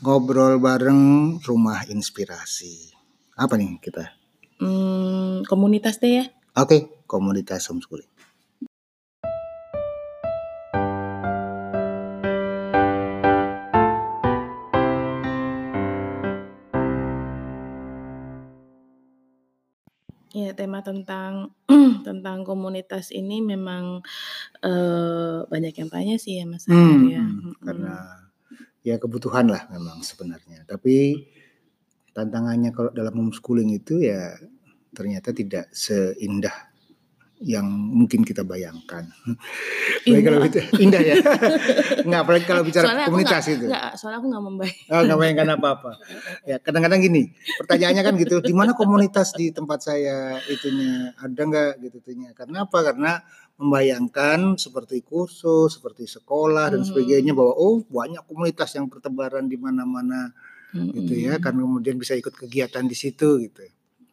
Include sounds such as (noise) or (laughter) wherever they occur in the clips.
ngobrol bareng rumah inspirasi. Apa nih kita? Hmm, komunitas deh ya. Oke, komunitas homeschooling. Ya, tema tentang (clears throat) tentang komunitas ini memang uh, banyak yang tanya sih ya Mas Hmm, ya. hmm, karena ya kebutuhan lah memang sebenarnya. Tapi tantangannya kalau dalam homeschooling itu ya ternyata tidak seindah yang mungkin kita bayangkan. (laughs) Apalagi kalau Indah. bicara, indah ya. (laughs) Nggak, apalagi kalau bicara Soalnya komunitas nggak itu. nggak, soalnya aku nggak membayar. Oh, nggak bayangkan apa-apa. Ya, kadang-kadang gini, pertanyaannya kan gitu, di mana komunitas di tempat saya itunya? Ada nggak gitu itunya? Karena apa? Karena membayangkan seperti kursus, seperti sekolah dan Hmm. sebagainya bahwa oh banyak komunitas yang bertebaran di mana-mana gitu ya, kan kemudian bisa ikut kegiatan di situ gitu.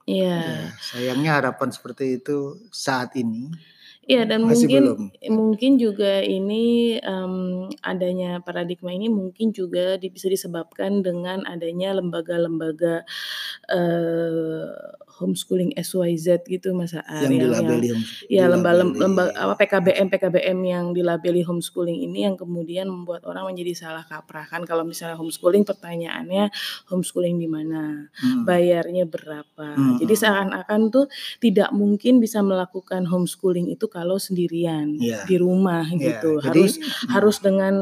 Iya. Ya, sayangnya harapan seperti itu saat ini Iya dan masih mungkin belum. mungkin juga ini em, adanya paradigma ini mungkin juga bisa disebabkan dengan adanya lembaga-lembaga eh, homeschooling SYZ gitu Mas Aar Yang yang dilabeli ya lembaga dilabeli lembaga apa PKBM PKBM yang dilabeli homeschooling ini yang kemudian membuat orang menjadi salah kaprah kan kalau misalnya homeschooling pertanyaannya homeschooling di mana Hmm. bayarnya berapa Hmm. jadi seakan-akan tuh tidak mungkin bisa melakukan homeschooling itu kalau sendirian Iya. di rumah Ya, gitu jadi harus hmm, harus dengan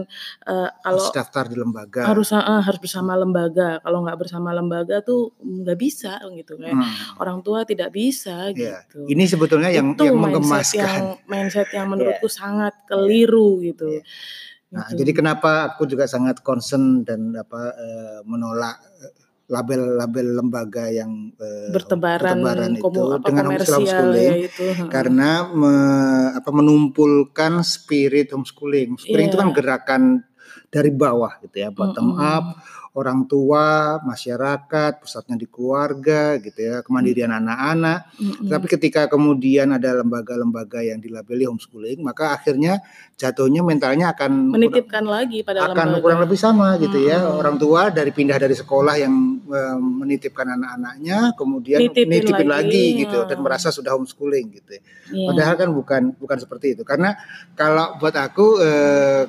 eh, kalau harus daftar di lembaga. harus eh, harus bersama lembaga kalau nggak bersama lembaga tuh nggak bisa gitu kayak Hmm. Orang tua tidak bisa Ya, gitu ini sebetulnya yang itu yang mindset yang mindset yang (laughs) menurutku sangat keliru gitu. Iya. Nah, Gitu. jadi kenapa aku juga sangat concern dan apa eh, menolak eh, label-label lembaga yang eh, bertebaran, bertebaran itu apa, dengan homeschooling ya itu. karena me- apa menumpulkan spirit homeschooling. Homeschooling itu Iya. kan gerakan dari bawah gitu ya, bottom Mm-mm. up, orang tua, masyarakat, pusatnya di keluarga gitu ya, kemandirian anak-anak. Mm-mm. Tapi ketika kemudian ada lembaga-lembaga yang dilabeli homeschooling, maka akhirnya jatuhnya mentalnya akan menitipkan lagi pada akan lembaga. kurang lebih sama gitu ya. Mm-mm. Orang tua dari pindah dari sekolah yang eh, menitipkan anak-anaknya, kemudian Nitipin nitipin, lagi, lagi, gitu dan ya. merasa sudah homeschooling gitu. Iya. Padahal kan bukan bukan seperti itu. Karena kalau buat aku eh,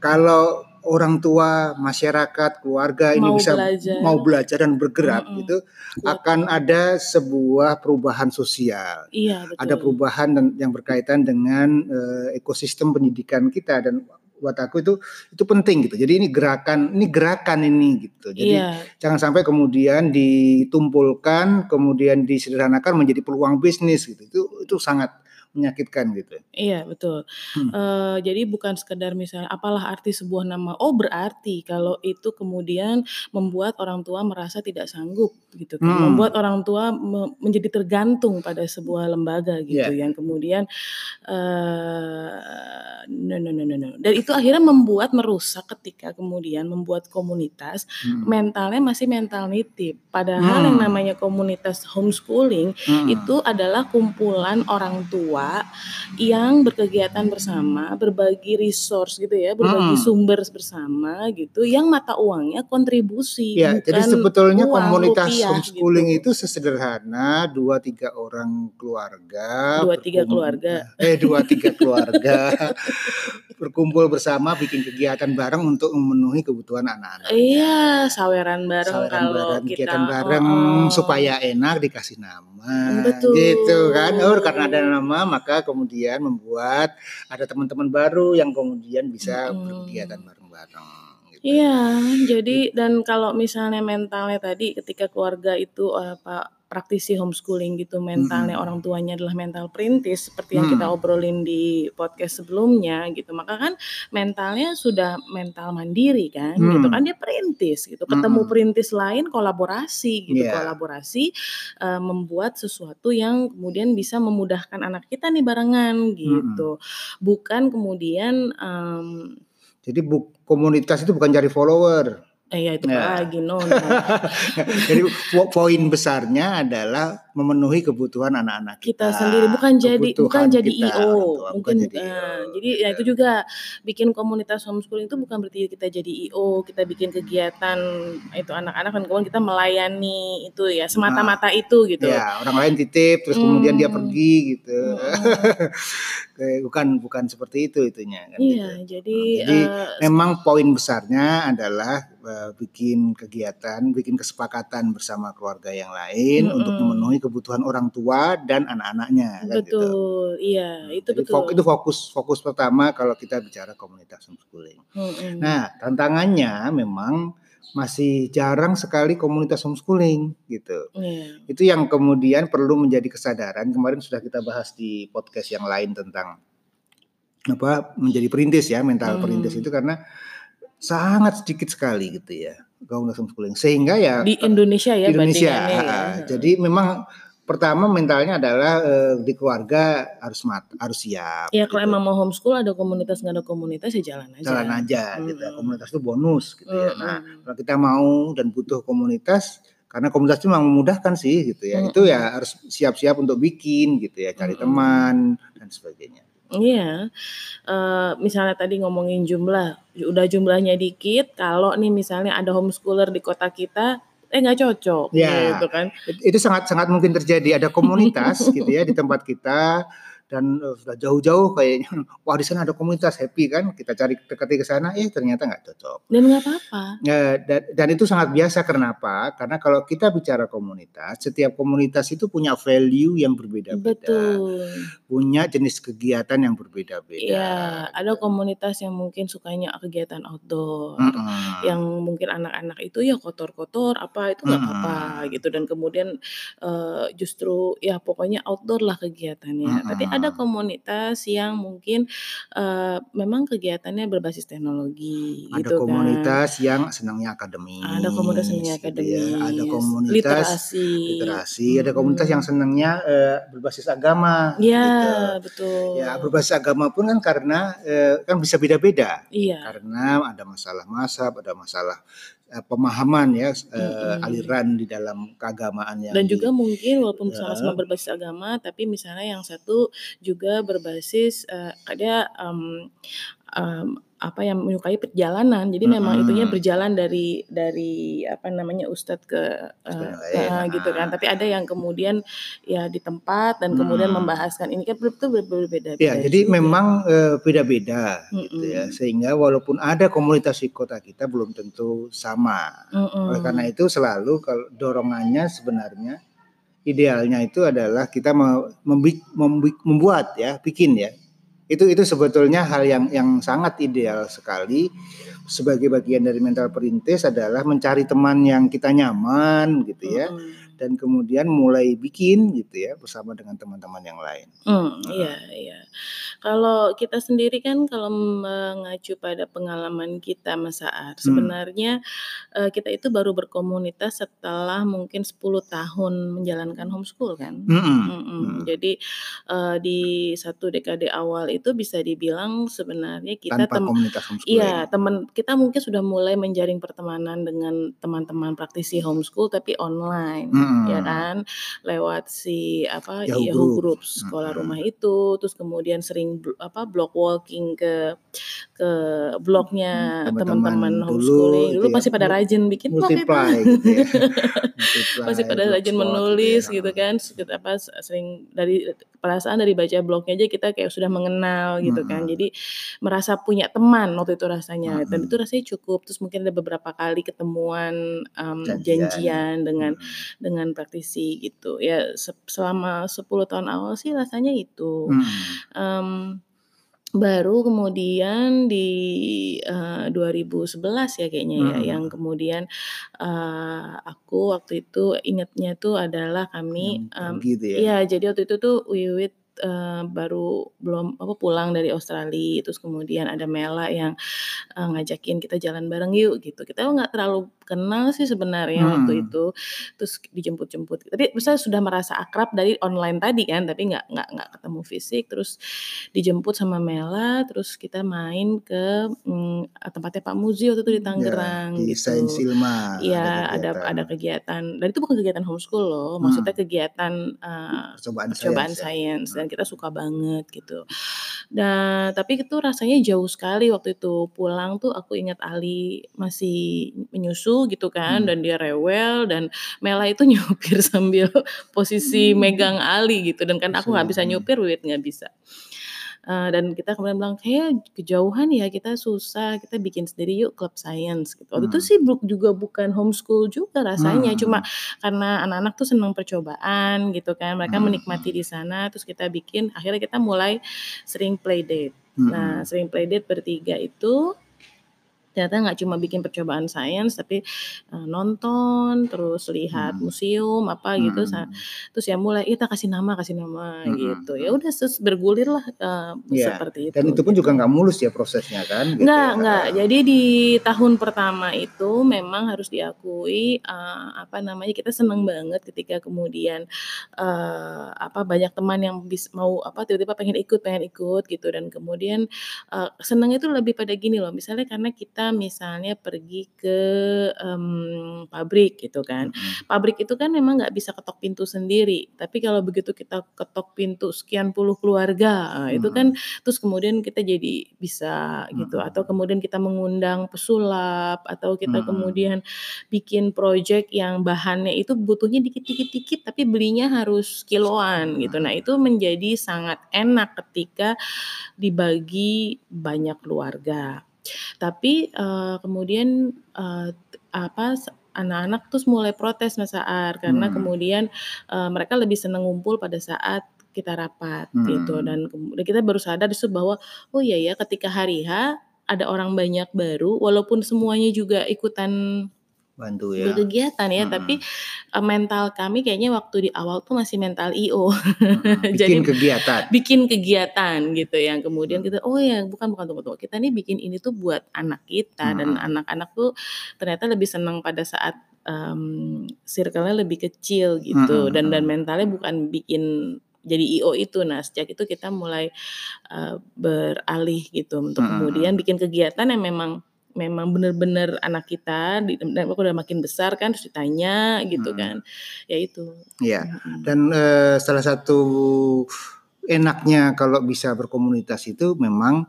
kalau orang tua, masyarakat, keluarga ini Mau bisa belajar. mau belajar dan bergerak Mm-mm. gitu, Kuat. akan ada sebuah perubahan sosial. Iya betul. Ada perubahan dan yang berkaitan dengan eh, ekosistem pendidikan kita dan buat aku itu itu penting gitu. Jadi ini gerakan ini gerakan ini gitu. Jadi Iya. jangan sampai kemudian ditumpulkan kemudian disederhanakan menjadi peluang bisnis gitu. Itu itu sangat menyakitkan gitu. Iya betul. Hmm. Eh, jadi bukan sekedar misalnya apalah arti sebuah nama. Oh berarti kalau itu kemudian membuat orang tua merasa tidak sanggup gitu kan. Hmm. Membuat orang tua me- menjadi tergantung pada sebuah lembaga gitu Iya. yang kemudian eh no, no no no no. Dan itu akhirnya membuat merusak ketika kemudian membuat komunitas Hmm. mentalnya masih mental nitip. Padahal Hmm. yang namanya komunitas homeschooling Hmm. itu adalah kumpulan orang tua yang berkegiatan bersama, berbagi resource gitu ya, berbagi Hmm. sumber bersama gitu, yang mata uangnya kontribusi, Ya, jadi sebetulnya uang, komunitas rupiah homeschooling gitu. itu sesederhana dua tiga orang keluarga, Dua, tiga keluarga. eh dua tiga keluarga (laughs) berkumpul bersama bikin kegiatan bareng untuk memenuhi kebutuhan anak-anak. Iya, saweran bareng Saweran kalau bareng, kita kegiatan bareng oh, oh. supaya enak dikasih nama, Betul. gitu kan? Oh, karena ada nama maka kemudian membuat ada teman-teman baru yang kemudian bisa Mm-mm. berkegiatan bareng-bareng. Gitu. Iya, jadi dan kalau misalnya mentalnya tadi ketika keluarga itu eh, apa praktisi homeschooling gitu mentalnya Mm-mm. orang tuanya adalah mental perintis seperti yang kita Hmm. obrolin di podcast sebelumnya gitu maka kan mentalnya sudah mental mandiri kan gitu Hmm. kan dia perintis gitu ketemu Mm-mm. perintis lain kolaborasi gitu Iya. kolaborasi eh, membuat sesuatu yang kemudian bisa memudahkan anak kita nih barengan gitu bukan kemudian em, Jadi bu, komunitas itu bukan cari follower, Eh, ya itu Nah. lagi, no no. (laughs) Jadi po poin besarnya adalah memenuhi kebutuhan anak-anak kita. Kita sendiri bukan jadi bukan jadi kita, IO, bukan mungkin jadi eh, IO, jadi ya itu juga bikin komunitas homeschooling itu bukan berarti kita jadi IO, kita bikin kegiatan itu anak-anak dan kemudian kita melayani itu ya, Nah, semata-mata itu gitu. ya orang lain titip terus kemudian dia Mmm. pergi gitu. (laughs) Kayak bukan bukan seperti itu itunya kan Iya, gitu. jadi, Nah, jadi eee, memang poin besarnya adalah, eee, bikin kegiatan, bikin kesepakatan bersama keluarga yang lain untuk Mhm. Memenuhi kebutuhan orang tua dan anak-anaknya kan gitu. Betul, iya, Hmm, itu jadi betul. itu fokus fokus pertama kalau kita bicara komunitas homeschooling. Mhm. Nah, tantangannya memang masih jarang sekali komunitas homeschooling gitu. Iya. Itu yang kemudian perlu menjadi kesadaran, kemarin sudah kita bahas di podcast yang lain tentang apa, menjadi perintis ya, mental perintis Mmm. itu karena sangat sedikit sekali gitu ya, komunitas homeschooling. Sehingga ya Di Indonesia ya di Indonesia, ya. Jadi memang pertama mentalnya adalah, eee, di keluarga harus mat harus siap Ya kalau gitu. emang mau homeschool ada komunitas nggak ada komunitas ya jalan aja. Jalan aja gitu ya, Mhm. komunitas itu bonus gitu ya. Nah, Mhm. kalau kita mau dan butuh komunitas, karena komunitas itu memang memudahkan sih gitu ya, itu Mhm. ya harus siap-siap untuk bikin gitu ya, cari Mhm. teman dan sebagainya. Iya, eee, misalnya tadi ngomongin jumlah, udah jumlahnya dikit, kalau nih misalnya ada homeschooler di kota kita, eh nggak cocok Ya, gitu kan. it itu sangat sangat mungkin terjadi, ada komunitas (laughs) gitu ya di tempat kita dan, eee, sudah jauh-jauh kayaknya, (laughs) wah di sana ada komunitas, happy kan, kita cari dekati ke sana, eh ternyata nggak cocok. Dan nggak apa-apa. Eee, dan dan itu sangat biasa kenapa? Karena kalau kita bicara komunitas, setiap komunitas itu punya value yang berbeda-beda, Betul. punya jenis kegiatan yang berbeda-beda ada gitu. komunitas yang mungkin sukanya kegiatan outdoor, Mhm. yang mungkin anak-anak itu ya kotor-kotor apa, itu nggak apa-apa Mhm. gitu dan kemudian, eee, justru ya pokoknya outdoor lah kegiatannya. Tapi ada Mhm. komunitas yang mungkin, eee, memang kegiatannya berbasis teknologi Ada gitu kan. komunitas yang senangnya Ada komunitas senangnya akademis gitu ya, ada akademis, komunitas literasi, literasi, ada komunitas yang senangnya, eee, berbasis agama Iya, gitu. Ya betul. berbasis agama pun kan karena, eee, kan bisa beda-beda, Iya. karena ada masalah mazhab, ada masalah, eee, pemahaman ya, eee, Mhm. aliran di dalam keagamaan yang Dan di juga mungkin walaupun sama-sama heeh. berbasis agama, tapi misalnya yang satu juga berbasis, eee, dia, mmm mmm, apa, yang menyukai perjalanan. Jadi memang itunya berjalan dari dari apa namanya, ustadz ke, lain, heeh, gitu kan. Tapi ada yang kemudian ya di tempat dan kemudian Mhm. membahaskan ini kan itu ber Ya, berbeda-beda jadi juga. memang, eee, beda-beda gitu ya, sehingga walaupun ada komunitas di kota kita belum tentu sama. Oleh karena itu selalu kalau dorongannya sebenarnya idealnya itu adalah kita membuat ya, bikin ya. Itu itu sebetulnya hal yang yang sangat ideal sekali sebagai bagian dari mental perintis adalah mencari teman yang kita nyaman gitu ya. Dan kemudian mulai bikin gitu ya bersama dengan teman-teman yang lain. Mmm, iya Heeh. iya. Kalau kita sendiri kan kalau mengacu pada pengalaman kita Mas Mmm. sebenarnya, eee, kita itu baru berkomunitas setelah mungkin 10 tahun menjalankan homeschool kan? Mhm, Mhm. mhm. Jadi, eee, di 1 dekade awal itu bisa dibilang sebenarnya kita Tanpa tem komunitas iya, homeschooling. teman kita mungkin sudah mulai menjaring pertemanan dengan teman-teman praktisi homeschool tapi online, ya Mhm. kan? Lewat si apa, Yahoo Yahoo Group, Groups, sekolah rumah mhm. itu, terus kemudian sering apa, block walking ke ke blognya Teman-teman teman-teman homeschooling. Dulu ya, masih pada mu rajin bikin blog itu. multiply gitu ya, (laughs) pada rajin gitu ya, menulis gitu heeh. kan, sekit apa, se sering dari perasaan dari baca blognya aja kita kayak sudah mengenal gitu kan. Mhm. Jadi merasa punya teman waktu itu rasanya dan itu Mhm. rasanya cukup. Terus mungkin ada beberapa kali ketemuan, mmm, Janjian, janjian dengan mhm. dengan praktisi gitu. Ya selama 10 tahun awal sih rasanya itu. Mhm. Mmm, baru kemudian di, eee, 2011 ya kayaknya ya, yang Mhm. kemudian, eee, aku waktu itu ingetnya tuh adalah kami, Yang mmm pergi itu ya? iya, jadi waktu itu tuh Wiwit, uh, baru belum apa pulang dari Australia, terus kemudian ada Mela yang uh, ngajakin kita jalan bareng yuk gitu. Kita nggak terlalu kenal sih sebenarnya hmm. waktu itu, terus dijemput-jemput. Tapi misalnya sudah merasa akrab dari online tadi kan, tapi nggak nggak nggak ketemu fisik. Terus dijemput sama Mela, terus kita main ke hmm, tempatnya Pak Muzi waktu itu di ya, Tangerang ya, di gitu. Silma. Iya ada ada kegiatan. Dan itu bukan kegiatan homeschool loh, maksudnya hmm. kegiatan uh, percobaan, percobaan sains, ya. dan kita suka banget gitu. Dan tapi itu rasanya jauh sekali waktu itu pulang tuh aku ingat Ali masih menyusu gitu kan hmm. dan dia rewel dan Mela itu (laughs) nyupir sambil posisi hmm. megang Ali gitu dan kan aku nggak bisa nyupir, Wit nggak bisa. Uh, dan kita kemudian bilang kayak kejauhan ya kita susah kita bikin sendiri yuk klub science gitu waktu hmm. itu sih juga bukan homeschool juga rasanya hmm. cuma karena anak-anak tuh senang percobaan gitu kan mereka hmm. menikmati di sana terus kita bikin akhirnya kita mulai sering play date hmm. nah sering play date bertiga itu ternyata nggak cuma bikin percobaan sains tapi uh, nonton terus lihat hmm. museum apa gitu hmm. terus ya mulai kita kasih nama kasih nama hmm. gitu ya udah terus bergulir lah uh, ya, seperti itu dan itu pun juga nggak mulus ya prosesnya kan gitu nggak ya. nggak jadi di tahun pertama itu memang harus diakui uh, apa namanya kita seneng banget ketika kemudian uh, apa banyak teman yang bis, mau apa tiba-tiba pengen ikut pengen ikut gitu dan kemudian uh, seneng itu lebih pada gini loh misalnya karena kita kita misalnya pergi ke um, pabrik gitu kan. hmm Pabrik itu kan memang nggak bisa ketok pintu sendiri, tapi kalau begitu kita ketok pintu sekian puluh keluarga, nah, itu kan terus kemudian kita jadi bisa gitu atau kemudian kita mengundang pesulap atau kita hmm kemudian bikin project yang bahannya itu butuhnya dikit-dikit-dikit tapi belinya harus kiloan gitu. Nah, itu menjadi sangat enak ketika dibagi banyak keluarga. Tapi, uh, kemudian, uh, apa, anak-anak terus mulai protes Mas Aar, karena hmm. kemudian, uh, mereka lebih senang ngumpul pada saat kita rapat gitu. hmm. gitu dan kemudian kita baru sadar di bahwa, oh iya ya ketika hari H ada orang banyak baru walaupun semuanya juga ikutan Bantu ya. Berkegiatan ya, hmm. tapi uh, mental kami kayaknya waktu di awal tuh masih mental IO. Hmm, (laughs) bikin Jadi, kegiatan. Bikin kegiatan gitu yang kemudian kita oh ya bukan bukan tunggu tunggu kita nih bikin ini tuh buat anak kita hmm. dan anak-anak tuh ternyata lebih senang pada saat um, circle-nya lebih kecil gitu hmm. dan dan mentalnya bukan bikin jadi IO itu. Nah, sejak itu kita mulai uh, beralih gitu untuk hmm. kemudian bikin kegiatan yang memang memang benar-benar anak kita dan aku udah makin besar kan terus ditanya gitu hmm. kan ya itu ya hmm. dan uh, salah satu enaknya kalau bisa berkomunitas itu memang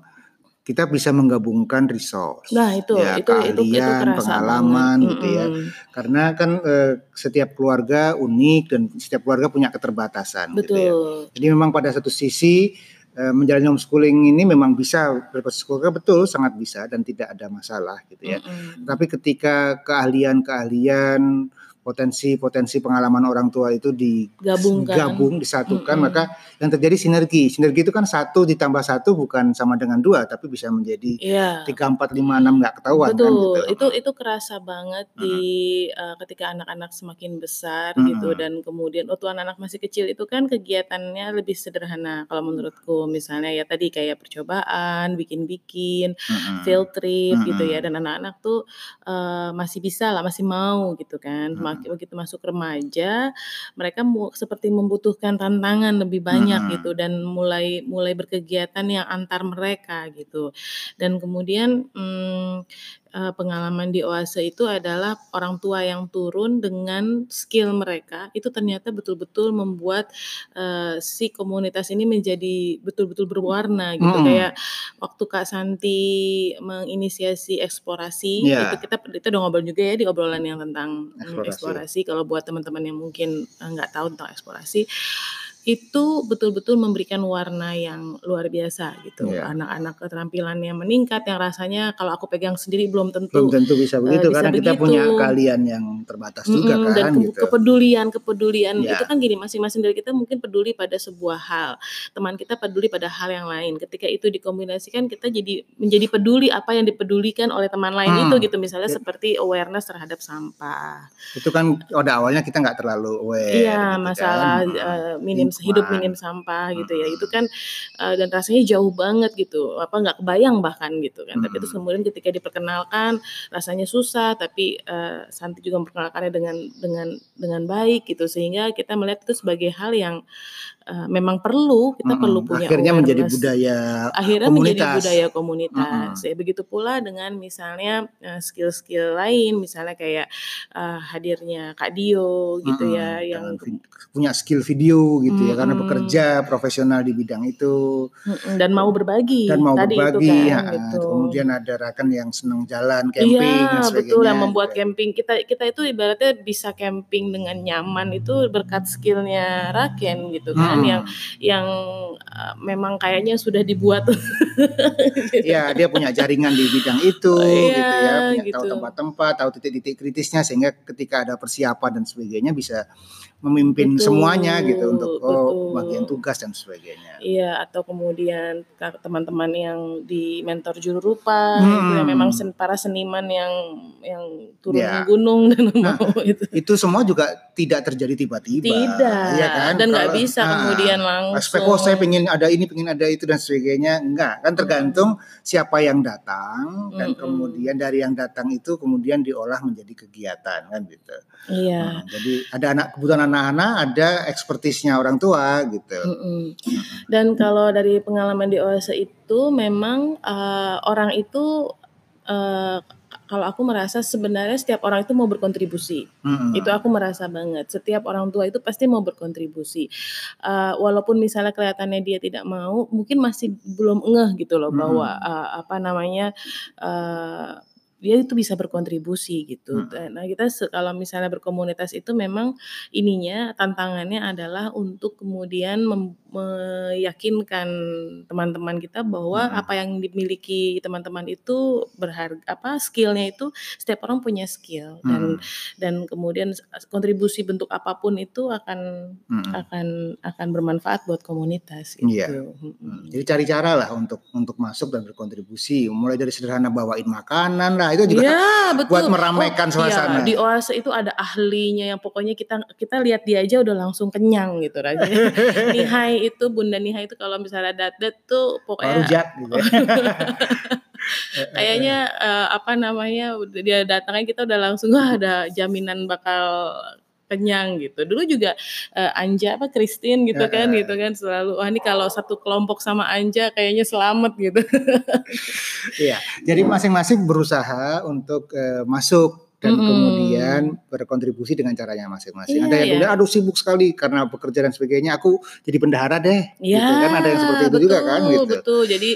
kita bisa menggabungkan resource nah itu ya, itu keahlian, itu, itu pengalaman banget. gitu ya karena kan uh, setiap keluarga unik dan setiap keluarga punya keterbatasan Betul. gitu ya jadi memang pada satu sisi menjalani homeschooling ini memang bisa berbasis keluarga betul sangat bisa dan tidak ada masalah gitu ya. Mm -hmm. Tapi ketika keahlian-keahlian potensi-potensi pengalaman orang tua itu digabung, disatukan, mm -hmm. maka yang terjadi sinergi. Sinergi itu kan satu ditambah satu bukan sama dengan dua, tapi bisa menjadi iya. tiga empat lima enam nggak ketahuan. Kan, Betul, kan, gitu. itu itu kerasa banget mm -hmm. di uh, ketika anak-anak semakin besar mm -hmm. gitu dan kemudian waktu anak-anak masih kecil itu kan kegiatannya lebih sederhana kalau menurutku misalnya ya tadi kayak percobaan, bikin-bikin, mm -hmm. field trip mm -hmm. gitu ya dan anak-anak tuh uh, masih bisa lah, masih mau gitu kan. Mm -hmm begitu masuk remaja mereka mu, seperti membutuhkan tantangan lebih banyak hmm. gitu dan mulai mulai berkegiatan yang antar mereka gitu dan kemudian hmm, uh, pengalaman di Oase itu adalah orang tua yang turun dengan skill mereka itu ternyata betul-betul membuat uh, si komunitas ini menjadi betul-betul berwarna gitu hmm. kayak waktu Kak Santi menginisiasi eksplorasi yeah. itu kita kita udah ngobrol juga ya di obrolan yang tentang eksplorasi, eksplorasi. kalau buat teman-teman yang mungkin nggak tahu tentang eksplorasi itu betul-betul memberikan warna yang luar biasa gitu. Yeah. Anak-anak keterampilannya meningkat yang rasanya kalau aku pegang sendiri belum tentu belum tentu bisa begitu uh, bisa karena begitu. kita punya kalian yang terbatas mm -hmm, juga kan dan ke gitu. kepedulian kepedulian yeah. itu kan gini masing-masing dari kita mungkin peduli pada sebuah hal. Teman kita peduli pada hal yang lain. Ketika itu dikombinasikan kita jadi menjadi peduli apa yang dipedulikan oleh teman lain hmm. itu gitu misalnya yeah. seperti awareness terhadap sampah. Itu kan pada awalnya kita nggak terlalu aware. Iya, gitu kan. masalah kan. uh, minim hidup minim sampah gitu ya. Itu kan uh, dan rasanya jauh banget gitu. Apa nggak kebayang bahkan gitu kan. Tapi terus kemudian ketika diperkenalkan rasanya susah tapi uh, Santi juga memperkenalkannya dengan dengan dengan baik gitu sehingga kita melihat itu sebagai hal yang uh, memang perlu kita hmm, perlu punya akhirnya menjadi budaya akhirnya komunitas. menjadi budaya komunitas hmm. ya begitu pula dengan misalnya skill-skill uh, lain misalnya kayak uh, hadirnya Kak Dio gitu hmm, ya yang punya skill video gitu hmm, ya karena bekerja profesional di bidang itu hmm, dan mau berbagi dan mau Tadi berbagi itu kan, ya, gitu. kemudian ada rekan yang senang jalan camping iya, dan sebagainya betul yang membuat gitu. camping kita kita itu ibaratnya bisa camping dengan nyaman itu berkat skillnya Raken gitu kan hmm. yang yang uh, memang kayaknya sudah dibuat gitu. (laughs) ya dia punya jaringan di bidang itu oh, iya, gitu ya punya gitu. tahu tempat-tempat tahu titik-titik kritisnya sehingga ketika ada persiapan dan sebagainya bisa memimpin betul, semuanya gitu untuk oh bagian tugas dan sebagainya. Iya atau kemudian teman-teman yang di mentor juru rupa hmm. itu yang memang sen, para seniman yang yang turun ya. gunung dan nah, mau (laughs) itu. Itu semua juga tidak terjadi tiba-tiba. Tidak. Ya kan? Dan nggak bisa nah, kemudian langsung. Oh saya pengen ada ini, pengen ada itu dan sebagainya. Enggak kan tergantung hmm. siapa yang datang dan hmm. kemudian dari yang datang itu kemudian diolah menjadi kegiatan kan gitu. Iya. Nah, jadi ada anak kebutuhan anak-anak, ada ekspertisnya orang tua gitu. Mm. Dan kalau dari pengalaman di OSE itu memang uh, orang itu uh, kalau aku merasa sebenarnya setiap orang itu mau berkontribusi. Hmm. Itu aku merasa banget. Setiap orang tua itu pasti mau berkontribusi. Uh, walaupun misalnya kelihatannya dia tidak mau, mungkin masih belum ngeh gitu loh hmm. bahwa uh, apa namanya uh, dia itu bisa berkontribusi gitu. Hmm. Nah kita kalau misalnya berkomunitas itu memang ininya tantangannya adalah untuk kemudian meyakinkan teman-teman kita bahwa hmm. apa yang dimiliki teman-teman itu berharga apa skillnya itu setiap orang punya skill dan hmm. dan kemudian kontribusi bentuk apa pun itu akan hmm. akan akan bermanfaat buat komunitas gitu. Iya. Hmm. Jadi cari cara lah untuk untuk masuk dan berkontribusi mulai dari sederhana bawain makanan lah itu juga ya, betul. buat meramaikan oh, suasana. Iya. Di Oase itu ada ahlinya yang pokoknya kita kita lihat dia aja udah langsung kenyang gitu raja. (laughs) Nihai itu Bunda Nihai itu kalau misalnya dat-dat tuh pokoknya Rujak gitu. Ya. (laughs) Kayaknya uh, apa namanya dia datangnya kita udah langsung wah ada jaminan bakal kenyang gitu. Dulu juga uh, Anja apa Christine gitu kan gitu kan selalu wah ini kalau satu kelompok sama Anja kayaknya selamat gitu. Iya. Jadi masing-masing berusaha untuk uh, masuk dan hmm. kemudian berkontribusi dengan caranya masing-masing. Iya, ada yang iya. kemudian aduh sibuk sekali karena bekerja dan sebagainya, aku jadi pendahara deh. Iya, gitu kan ada yang seperti itu juga kan gitu. Betul. Jadi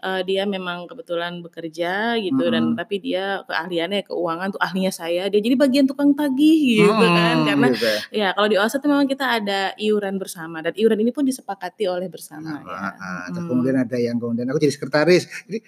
uh, dia memang kebetulan bekerja gitu hmm. dan tapi dia keahliannya keuangan tuh ahlinya saya. Dia jadi bagian tukang tagih gitu hmm, kan. Karena gitu. ya kalau di OASA tuh memang kita ada iuran bersama dan iuran ini pun disepakati oleh bersama nah, ya. Nah, hmm. kemudian ada yang kemudian aku jadi sekretaris. Jadi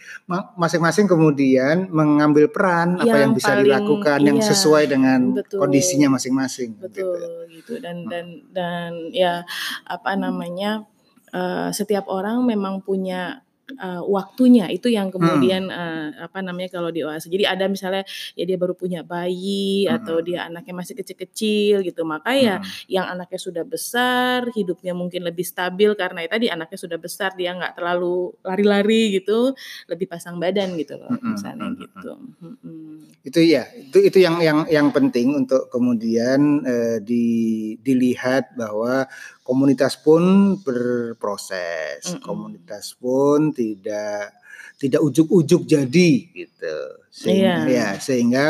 masing-masing kemudian mengambil peran yang apa yang bisa paling, dilakukan yang iya, sesuai dengan betul, kondisinya masing-masing. Betul gitu, gitu. dan hmm. dan dan ya apa namanya uh, setiap orang memang punya uh, waktunya itu yang hmm. kemudian hmm. uh, apa namanya kalau di oase. Jadi ada misalnya ya dia baru punya bayi hmm. atau dia anaknya masih kecil-kecil gitu. Maka ya hmm. yang anaknya sudah besar, hidupnya mungkin lebih stabil karena ya tadi anaknya sudah besar, dia nggak terlalu lari-lari gitu, lebih pasang badan gitu loh hmm. misalnya hmm. gitu. Hmm. hmm. Itu ya, itu itu yang yang yang penting untuk kemudian uh, di dilihat bahwa komunitas pun berproses, mm -hmm. komunitas pun tidak tidak ujuk-ujuk jadi gitu. Sehingga yeah. ya sehingga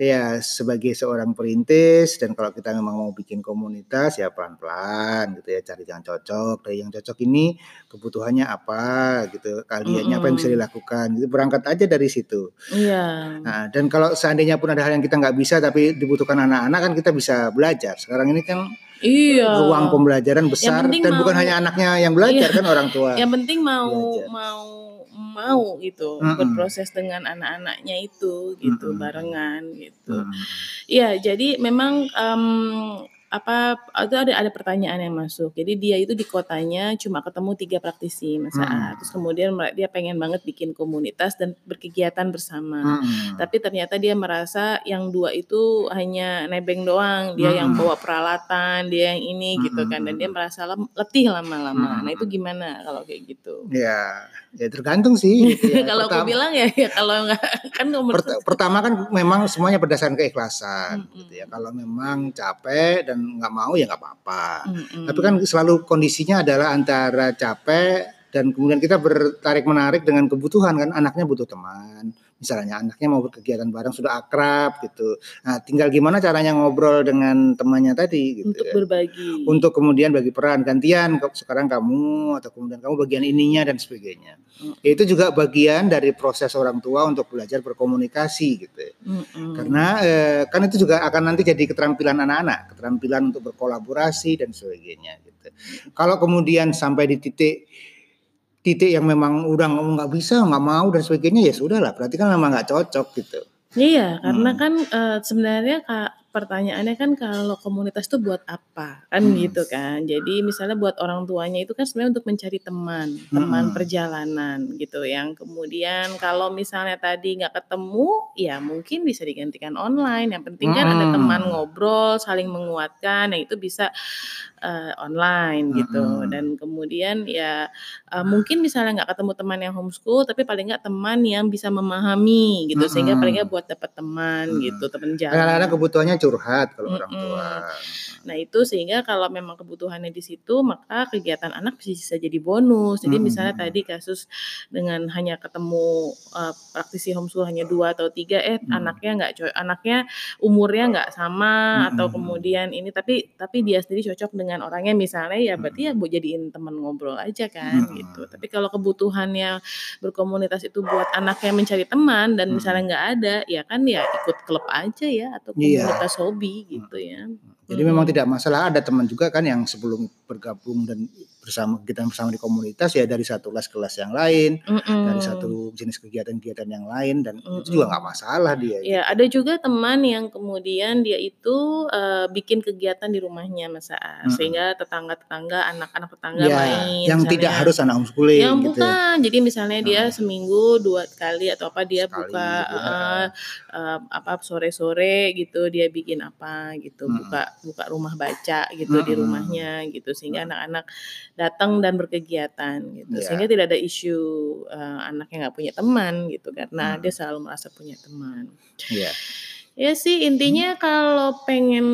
ya sebagai seorang perintis dan kalau kita memang mau bikin komunitas ya pelan-pelan gitu ya cari yang cocok dari yang cocok ini kebutuhannya apa gitu kaliannya mm -hmm. apa yang bisa dilakukan gitu berangkat aja dari situ. Iya. Yeah. Nah dan kalau seandainya pun ada hal yang kita nggak bisa tapi dibutuhkan anak-anak kan kita bisa belajar. Sekarang ini kan Iya. Ruang pembelajaran besar dan mau, bukan hanya anaknya yang belajar iya. kan orang tua. Yang penting mau belajar. mau mau gitu mm -mm. berproses dengan anak-anaknya itu gitu mm -mm. barengan gitu. Iya, mm -mm. jadi memang um, apa itu ada ada pertanyaan yang masuk. Jadi dia itu di kotanya cuma ketemu tiga praktisi Mas Hmm. Terus kemudian dia pengen banget bikin komunitas dan berkegiatan bersama. Hmm. Tapi ternyata dia merasa yang dua itu hanya nebeng doang, dia yang Hmm. bawa peralatan, dia yang ini gitu kan dan dia Hmm. merasa letih lama-lama. Nah, itu Hmm. gimana kalau kayak gitu? Ya, ya tergantung sih. gitu (laughs) ya. kalau aku bilang ya, ya kalau nggak kan nomor Pert- pertama kan memang semuanya berdasarkan keikhlasan Mm-mm. gitu ya. Kalau memang capek dan nggak mau ya nggak apa-apa. Mm-mm. Tapi kan selalu kondisinya adalah antara capek dan kemudian kita bertarik menarik dengan kebutuhan kan anaknya butuh teman. Misalnya anaknya mau berkegiatan bareng sudah akrab gitu. Nah, tinggal gimana caranya ngobrol dengan temannya tadi gitu untuk ya. berbagi. Untuk kemudian bagi peran gantian sekarang kamu atau kemudian kamu bagian ininya dan sebagainya. Itu juga bagian dari proses orang tua untuk belajar berkomunikasi gitu. ya. Karena eh, kan itu juga akan nanti jadi keterampilan anak-anak, keterampilan untuk berkolaborasi dan sebagainya gitu. Kalau kemudian sampai di titik titik yang memang udah nggak bisa, nggak mau dan sebagainya ya sudahlah, berarti kan memang nggak cocok gitu. Iya, karena Hmm. kan eh, sebenarnya Kak pertanyaannya kan kalau komunitas itu buat apa? Kan Hmm. gitu kan. Jadi misalnya buat orang tuanya itu kan sebenarnya untuk mencari teman, teman Hmm. perjalanan gitu yang kemudian kalau misalnya tadi nggak ketemu, ya mungkin bisa digantikan online. Yang penting kan ada Hmm. teman ngobrol, saling menguatkan, yang itu bisa eh, online gitu. Hmm. Dan kemudian ya eh, mungkin misalnya nggak ketemu teman yang homeschool, tapi paling nggak teman yang bisa memahami gitu, sehingga Mm-mm. paling nggak buat dapat teman Hmm. gitu, teman jalan. Kadang-kadang kebutuhannya curhat kalau orang Mm-mm. tua. Nah itu sehingga kalau memang kebutuhannya di situ maka kegiatan anak bisa jadi bonus. Jadi Mm-mm. misalnya tadi kasus dengan hanya ketemu uh, praktisi homeschool hanya dua atau tiga, eh Mm. anaknya nggak anaknya umurnya nggak sama atau Mm-mm. kemudian ini tapi tapi dia sendiri cocok dengan orangnya misalnya ya berarti ya Mm-mm. buat jadiin teman ngobrol aja kan Mm-mm. gitu. Tapi kalau kebutuhannya berkomunitas itu buat anaknya mencari teman dan Mm-mm. misalnya nggak ada ya kan ya ikut klub aja ya atau Iya. komunitas hobi gitu ya. Jadi Mm-mm. memang tidak masalah ada teman juga kan yang sebelum bergabung dan bersama kita bersama di komunitas ya dari satu kelas kelas yang lain, dari Mm-mm. satu jenis kegiatan-kegiatan yang lain dan itu Mm-mm. juga nggak masalah dia. gitu. Ya, ada juga teman yang kemudian dia itu eh, bikin kegiatan di rumahnya Mas Mm-mm. sehingga tetangga-tetangga, anak-anak tetangga Ya, main yang tidak misalnya. harus anak homeschooling Yang gitu. ya. bukan, jadi misalnya dia Heeh. seminggu dua kali atau apa dia Sekali buka gitu ya. eh, eh, apa sore-sore gitu dia bikin apa gitu, Mm-mm. buka buka rumah baca gitu di Mm-mm. rumahnya gitu, sehingga Mm-mm. anak-anak datang dan berkegiatan gitu, Ya. sehingga tidak ada isu eh, anaknya nggak punya teman gitu karena Hmm. dia selalu merasa punya teman. Iya. Ya sih intinya kalau pengen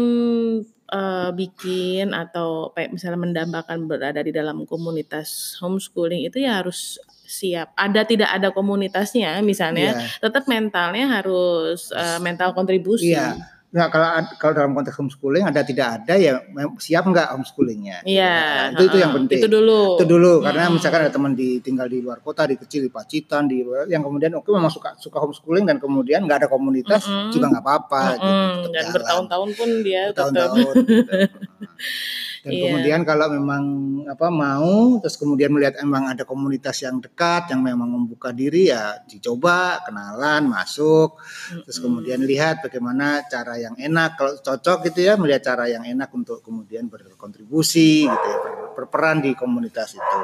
eh, bikin atau misalnya mendambakan berada di dalam komunitas homeschooling itu ya harus siap. Ada tidak ada komunitasnya misalnya, Iya. tetap mentalnya harus eh, mental kontribusi. Iya. Nah, kalau kalau dalam konteks homeschooling ada tidak ada ya siap nggak homeschoolingnya? Iya, Nah, itu itu yang penting. Itu dulu. Itu dulu karena Mm-mm. misalkan ada teman di tinggal di luar kota, di kecil di Pacitan, di yang kemudian oke memang suka suka homeschooling dan kemudian nggak ada komunitas Mm-mm. juga nggak apa-apa gitu, Mm-mm, tetap dan bertahun-tahun pun dia tetap bertahun-tahun gitu. (laughs) Dan Iya. kemudian kalau memang apa mau terus kemudian melihat emang ada komunitas yang dekat yang memang membuka diri ya dicoba kenalan masuk. Terus kemudian lihat bagaimana cara yang enak. Kalau cocok gitu ya melihat cara yang enak untuk kemudian berkontribusi gitu ya ber- berperan di komunitas itu.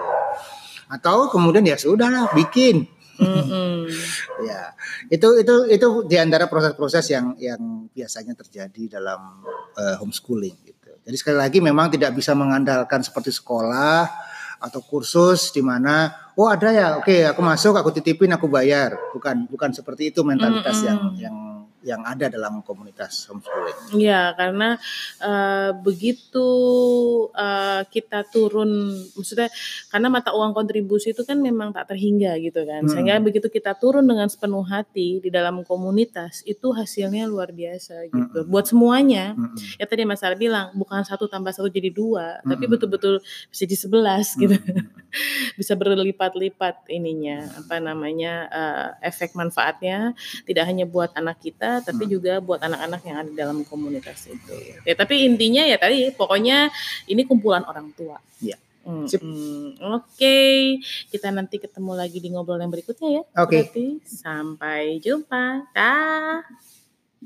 Atau kemudian ya sudahlah bikin. Mm-mm. ya itu itu itu di antara proses-proses yang yang biasanya terjadi dalam eh, homeschooling jadi sekali lagi memang tidak bisa mengandalkan seperti sekolah atau kursus di mana oh ada ya oke aku masuk aku titipin aku bayar bukan bukan seperti itu mentalitas yang Mm-mm. yang yang ada dalam komunitas homeschooling Iya, karena eh, begitu eh, kita turun, maksudnya karena mata uang kontribusi itu kan memang tak terhingga gitu kan. Hmm. Sehingga begitu kita turun dengan sepenuh hati di dalam komunitas, itu hasilnya luar biasa gitu. Hmm. Buat semuanya. Mm-mm. Ya tadi Mas Ara bilang, bukan satu tambah satu jadi dua, tapi Mm-mm. betul-betul bisa jadi sebelas gitu. Mm-mm. Bisa berlipat-lipat ininya apa namanya eh, efek manfaatnya tidak hanya buat anak kita tapi Hmm. juga buat anak-anak yang ada dalam komunitas itu ya tapi intinya ya tadi pokoknya ini kumpulan orang tua Iya. Mm, Sip. mm. Oke, kita nanti ketemu lagi di ngobrol yang berikutnya ya. Oke. Berarti sampai jumpa. Dah.